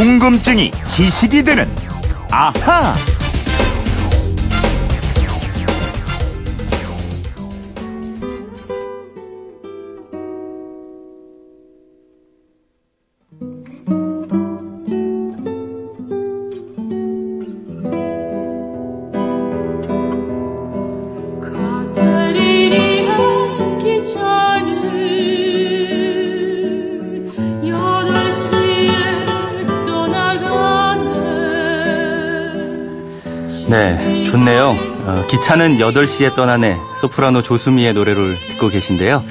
궁금증이 지식이 되는 아하. 네, 좋네요. 어, 기차는 8시에 떠나네. 소프라노 조수미의 노래를 듣고 계신데요.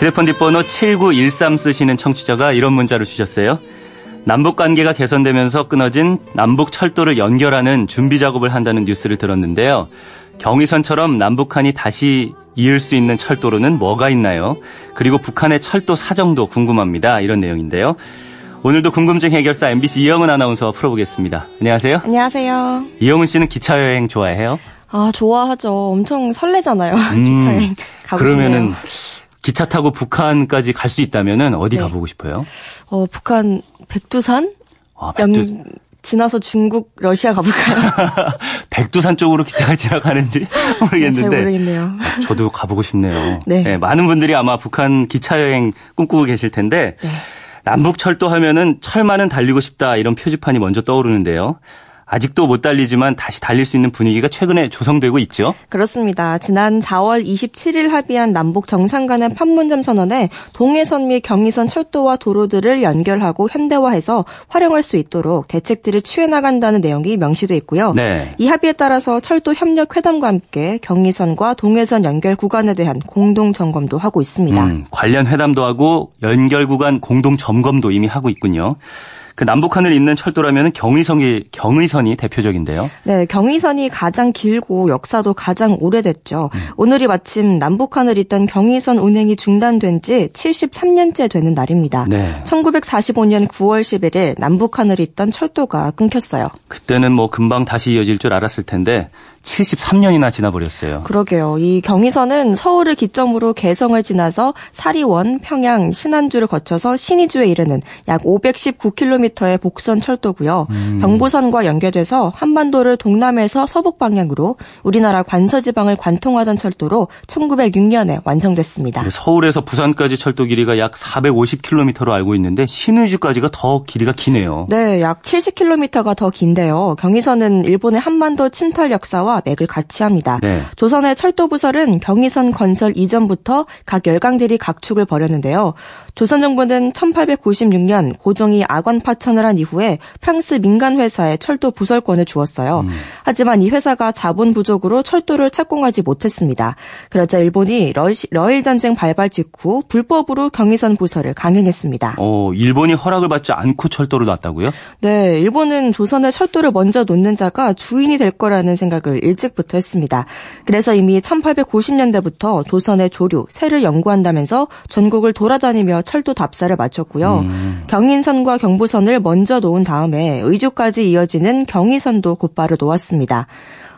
휴대폰 뒷번호 7913 쓰시는 청취자가 이런 문자를 주셨어요. 남북 관계가 개선되면서 끊어진 남북 철도를 연결하는 준비 작업을 한다는 뉴스를 들었는데요. 경의선처럼 남북한이 다시 이을 수 있는 철도로는 뭐가 있나요? 그리고 북한의 철도 사정도 궁금합니다. 이런 내용인데요. 오늘도 궁금증 해결사 MBC 이영은 아나운서와 풀어보겠습니다. 안녕하세요. 안녕하세요. 이영은 씨는 기차 여행 좋아해요? 아, 좋아하죠. 엄청 설레잖아요. 음, 기차 여행 가고 그러면은 싶네요. 기차 타고 북한까지 갈 수 있다면은 어디 네. 가보고 싶어요? 어, 북한 백두산? 아, 연, 백두, 지나서 중국, 러시아 가볼까요? 백두산 쪽으로 기차가 지나가는지 잘 모르겠는데 모르겠네요. 저도 가보고 싶네요. 네. 많은 분들이 아마 북한 기차 여행 꿈꾸고 계실 텐데 네. 남북 철도 하면은 철만은 달리고 싶다 이런 표지판이 먼저 떠오르는데요. 아직도 못 달리지만 다시 달릴 수 있는 분위기가 최근에 조성되고 있죠. 그렇습니다. 지난 4월 27일 합의한 남북 정상 간의 판문점 선언에 동해선 및 경의선 철도와 도로들을 연결하고 현대화해서 활용할 수 있도록 대책들을 취해 나간다는 내용이 명시돼 있고요. 네. 이 합의에 따라서 철도 협력 회담과 함께 경의선과 동해선 연결 구간에 대한 공동 점검도 하고 있습니다. 음, 관련 회담도 하고 연결 구간 공동 점검도 이미 하고 있군요. 그 남북한을 잇는 철도라면 경의선이 경의선이 대표적인데요. 네, 경의선이 가장 길고 역사도 가장 오래됐죠. 오늘이 마침 남북한을 잇던 경의선 운행이 중단된 지 73년째 되는 날입니다. 네. 1945년 9월 11일 남북한을 잇던 철도가 끊겼어요. 그때는 뭐 금방 다시 이어질 줄 알았을 텐데 73년이나 지나버렸어요. 그러게요. 이 경의선은 서울을 기점으로 개성을 지나서 사리원, 평양, 신안주를 거쳐서 신의주에 이르는 약 519km의 복선 철도고요. 경부선과 연결돼서 한반도를 동남에서 서북 방향으로 우리나라 관서 지방을 관통하던 철도로 1906년에 완성됐습니다. 서울에서 부산까지 철도 길이가 약 450km로 알고 있는데 신의주까지가 더 길이가 기네요. 네, 약 70km가 더 긴데요. 경의선은 일본의 한반도 침탈 역사와 맥을 같이 합니다. 네. 조선의 철도 부설은 경의선 건설 이전부터 각 열강들이 각축을 벌였는데요. 조선 정부는 1896년 고종이 악원 파천을 한 이후에 프랑스 민간 회사에 철도 부설권을 주었어요. 하지만 이 회사가 자본 부족으로 철도를 착공하지 못했습니다. 그러자 일본이 러시, 러일 전쟁 발발 직후 불법으로 경의선 부설을 강행했습니다. 어, 일본이 허락을 받지 않고 철도를 놨다고요? 네, 일본은 조선의 철도를 먼저 놓는 자가 주인이 될 거라는 생각을 일찍부터 했습니다. 그래서 이미 1890년대부터 조선의 조류, 새를 연구한다면서 전국을 돌아다니며 철도 답사를 마쳤고요. 경인선과 경부선을 먼저 놓은 다음에 의주까지 이어지는 경의선도 곧바로 놓았습니다.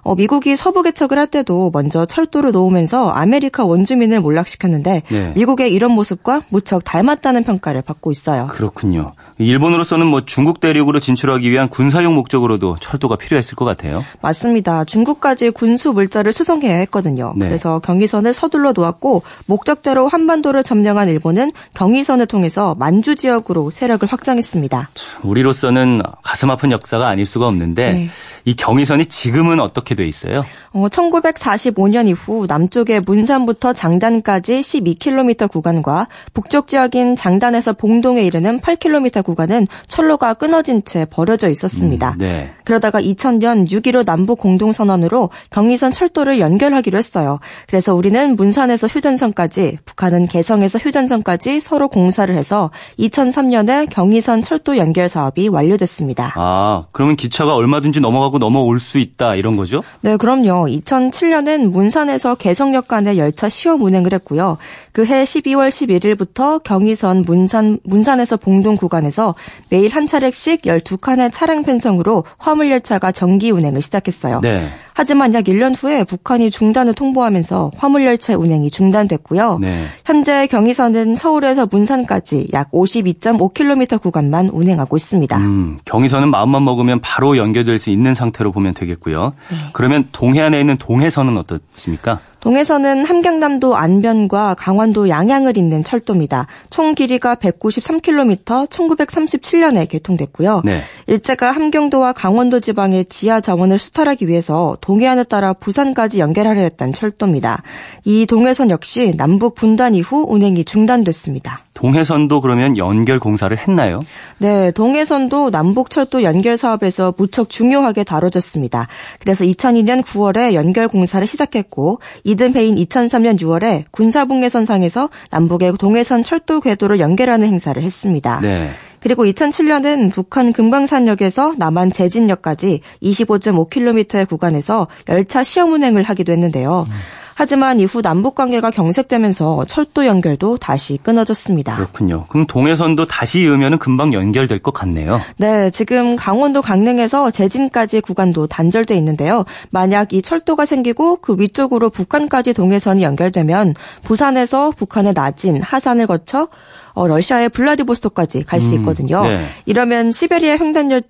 어, 미국이 서부 개척을 할 때도 먼저 철도를 놓으면서 아메리카 원주민을 몰락시켰는데 네. 미국의 이런 모습과 무척 닮았다는 평가를 받고 있어요. 그렇군요. 일본으로서는 뭐 중국 대륙으로 진출하기 위한 군사용 목적으로도 철도가 필요했을 것 같아요. 맞습니다. 중국까지 군수 물자를 수송해야 했거든요. 네. 그래서 경의선을 서둘러 놓았고 목적대로 한반도를 점령한 일본은 경의선을 통해서 만주 지역으로 세력을 확장했습니다. 우리로서는 가슴 아픈 역사가 아닐 수가 없는데 네. 이 경의선이 지금은 어떻게 돼 있어요? 어, 1945년 이후 남쪽의 문산부터 장단까지 12km 구간과 북쪽 지역인 장단에서 봉동에 이르는 8km 구간은 철로가 끊어진 채 버려져 있었습니다. 음, 네. 그러다가 2000년 6.15 남북 공동선언으로 경의선 철도를 연결하기로 했어요. 그래서 우리는 문산에서 휴전선까지, 북한은 개성에서 휴전선까지 서로 공사를 해서 2003년에 경의선 철도 연결 사업이 완료됐습니다. 아, 그러면 기차가 얼마든지 넘어가고 넘어올 수 있다 이런 거죠? 네, 그럼요. 2007년엔 문산에서 개성역 간의 열차 시험 운행을 했고요. 그해 12월 11일부터 경의선 문산 문산에서 봉동 구간에서 하면서 매일 한 차례씩 12칸의 차량 편성으로 화물 열차가 정기 운행을 시작했어요. 네. 하지만 약 1년 후에 북한이 중단을 통보하면서 화물 열차 운행이 중단됐고요. 네. 현재 경의선은 서울에서 문산까지 약 52.5km 구간만 운행하고 있습니다. 음, 경의선은 마음만 먹으면 바로 연결될 수 있는 상태로 보면 되겠고요. 그러면 동해안에 있는 동해선은 어떻습니까? 동해선은 함경남도 안변과 강원도 양양을 잇는 철도입니다. 총 길이가 193km, 1937년에 개통됐고요. 네. 일제가 함경도와 강원도 지방의 지하 자원을 수탈하기 위해서 동해안을 따라 부산까지 연결하려 했던 철도입니다. 이 동해선 역시 남북 분단 이후 운행이 중단됐습니다. 동해선도 그러면 연결 공사를 했나요? 네, 동해선도 남북철도 연결 사업에서 무척 중요하게 다뤄졌습니다. 그래서 2002년 9월에 연결 공사를 시작했고 이듬 해인 2003년 6월에 군사분계선상에서 남북의 동해선 철도 궤도를 연결하는 행사를 했습니다. 네. 그리고 2007년은 북한 금강산역에서 남한 제진역까지 25.5km의 구간에서 열차 시험 운행을 하기도 했는데요. 하지만 이후 남북 관계가 경색되면서 철도 연결도 다시 끊어졌습니다. 그렇군요. 그럼 동해선도 다시 이으면 금방 연결될 것 같네요. 네, 지금 강원도 강릉에서 제진까지 구간도 단절돼 있는데요. 만약 이 철도가 생기고 그 위쪽으로 북한까지 동해선이 연결되면 부산에서 북한의 나진, 하산을 거쳐 어, 러시아의 블라디보스토크까지 갈수 음, 있거든요. 네. 이러면 시베리아 횡단열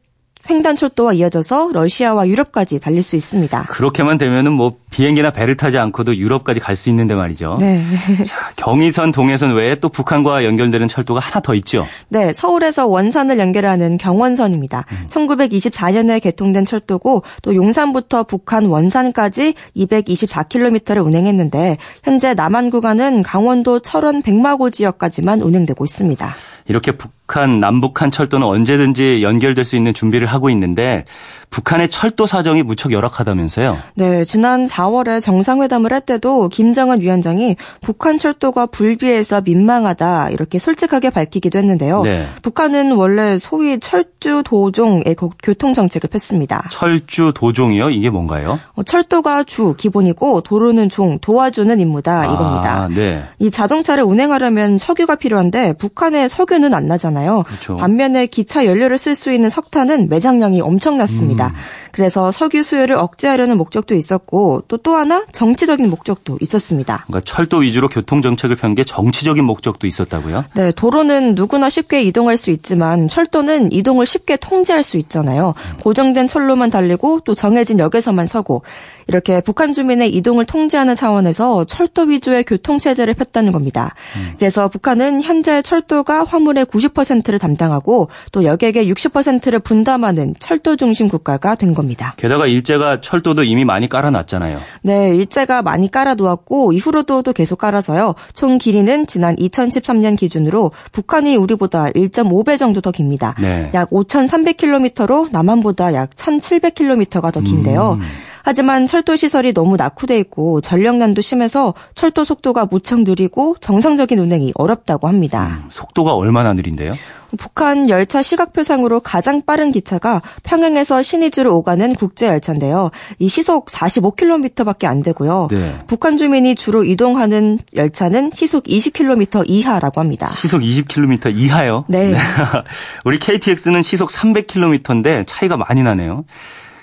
횡단철도와 이어져서 러시아와 유럽까지 달릴 수 있습니다. 그렇게만 되면은 뭐 비행기나 배를 타지 않고도 유럽까지 갈 수 있는데 말이죠. 네. 자, 경의선, 동해선 외에 또 북한과 연결되는 철도가 하나 더 있죠. 네, 서울에서 원산을 연결하는 경원선입니다. 1924년에 개통된 철도고 또 용산부터 북한 원산까지 224km를 운행했는데 현재 남한 구간은 강원도 철원 백마고 지역까지만 운행되고 있습니다. 이렇게 북한, 남북한 철도는 언제든지 연결될 수 있는 준비를 하고 있는데 북한의 철도 사정이 무척 열악하다면서요. 네, 지난 4 월에 정상회담을 할 때도 김정은 위원장이 북한 철도가 불비해서 민망하다 이렇게 솔직하게 밝히기도 했는데요. 네. 북한은 원래 소위 철주 도종의 고- 교통 정책을 폈습니다. 철주 도종이요? 이게 뭔가요? 어, 철도가 주 기본이고 도로는 종 도와주는 임무다 이겁니다. 아, 네. 이 자동차를 운행하려면 석유가 필요한데 북한에 석유는 안 나잖아요. 그렇죠. 반면에 기차 연료를 쓸 수 있는 석탄은 매장량이 엄청났습니다. 음. 그래서 석유 수요를 억제하려는 목적도 있었고 또 또 하나 정치적인 목적도 있었습니다. 그러니까 철도 위주로 교통 정책을 편 게 정치적인 목적도 있었다고요? 네, 도로는 누구나 쉽게 이동할 수 있지만 철도는 이동을 쉽게 통제할 수 있잖아요. 고정된 철로만 달리고 또 정해진 역에서만 서고 이렇게 북한 주민의 이동을 통제하는 차원에서 철도 위주의 교통 체제를 폈다는 겁니다. 그래서 북한은 현재 철도가 화물의 90%를 담당하고 또 여객의 60%를 분담하는 철도 중심 국가가 된 겁니다. 게다가 일제가 철도도 이미 많이 깔아놨잖아요. 네, 일제가 많이 깔아놓았고 이후로도 또 계속 깔아서요. 총 길이는 지난 2013년 기준으로 북한이 우리보다 1.5배 정도 더 깁니다. 네. 약 5,300km로 남한보다 약 1,700km가 더 긴데요. 음. 하지만 철도 시설이 너무 낙후돼 있고 전력난도 심해서 철도 속도가 무척 느리고 정상적인 운행이 어렵다고 합니다. 음, 속도가 얼마나 느린데요? 북한 열차 시각표상으로 가장 빠른 기차가 평양에서 신의주를 오가는 국제 열차인데요. 이 시속 45km밖에 안 되고요. 네. 북한 주민이 주로 이동하는 열차는 시속 20km 이하라고 합니다. 시속 20km 이하요? 네. 우리 KTX는 시속 300km인데 차이가 많이 나네요.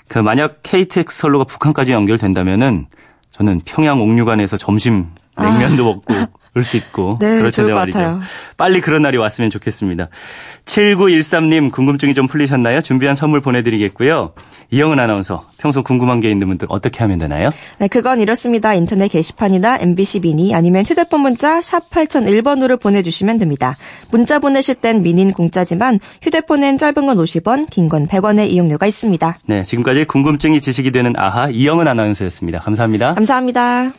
그 만약 KTX 선로가 북한까지 연결된다면은 저는 평양 옥류관에서 점심 냉면도 먹고 올 수 있고 아. 네, 그럴 텐데 것 말이죠. 같아요. 빨리 그런 날이 왔으면 좋겠습니다. 7913님 궁금증이 좀 풀리셨나요? 준비한 선물 보내드리겠고요. 이영은 아나운서 평소 궁금한 게 있는 분들 어떻게 하면 되나요? 네, 그건 이렇습니다. 인터넷 게시판이나 MBC 미니 아니면 휴대폰 문자 샵 8001번으로 보내주시면 됩니다. 문자 보내실 땐 미니는 공짜지만 휴대폰엔 짧은 건 50원, 긴 건 100원의 이용료가 있습니다. 네, 지금까지 궁금증이 지식이 되는 아하 이영은 아나운서였습니다. 감사합니다. 감사합니다.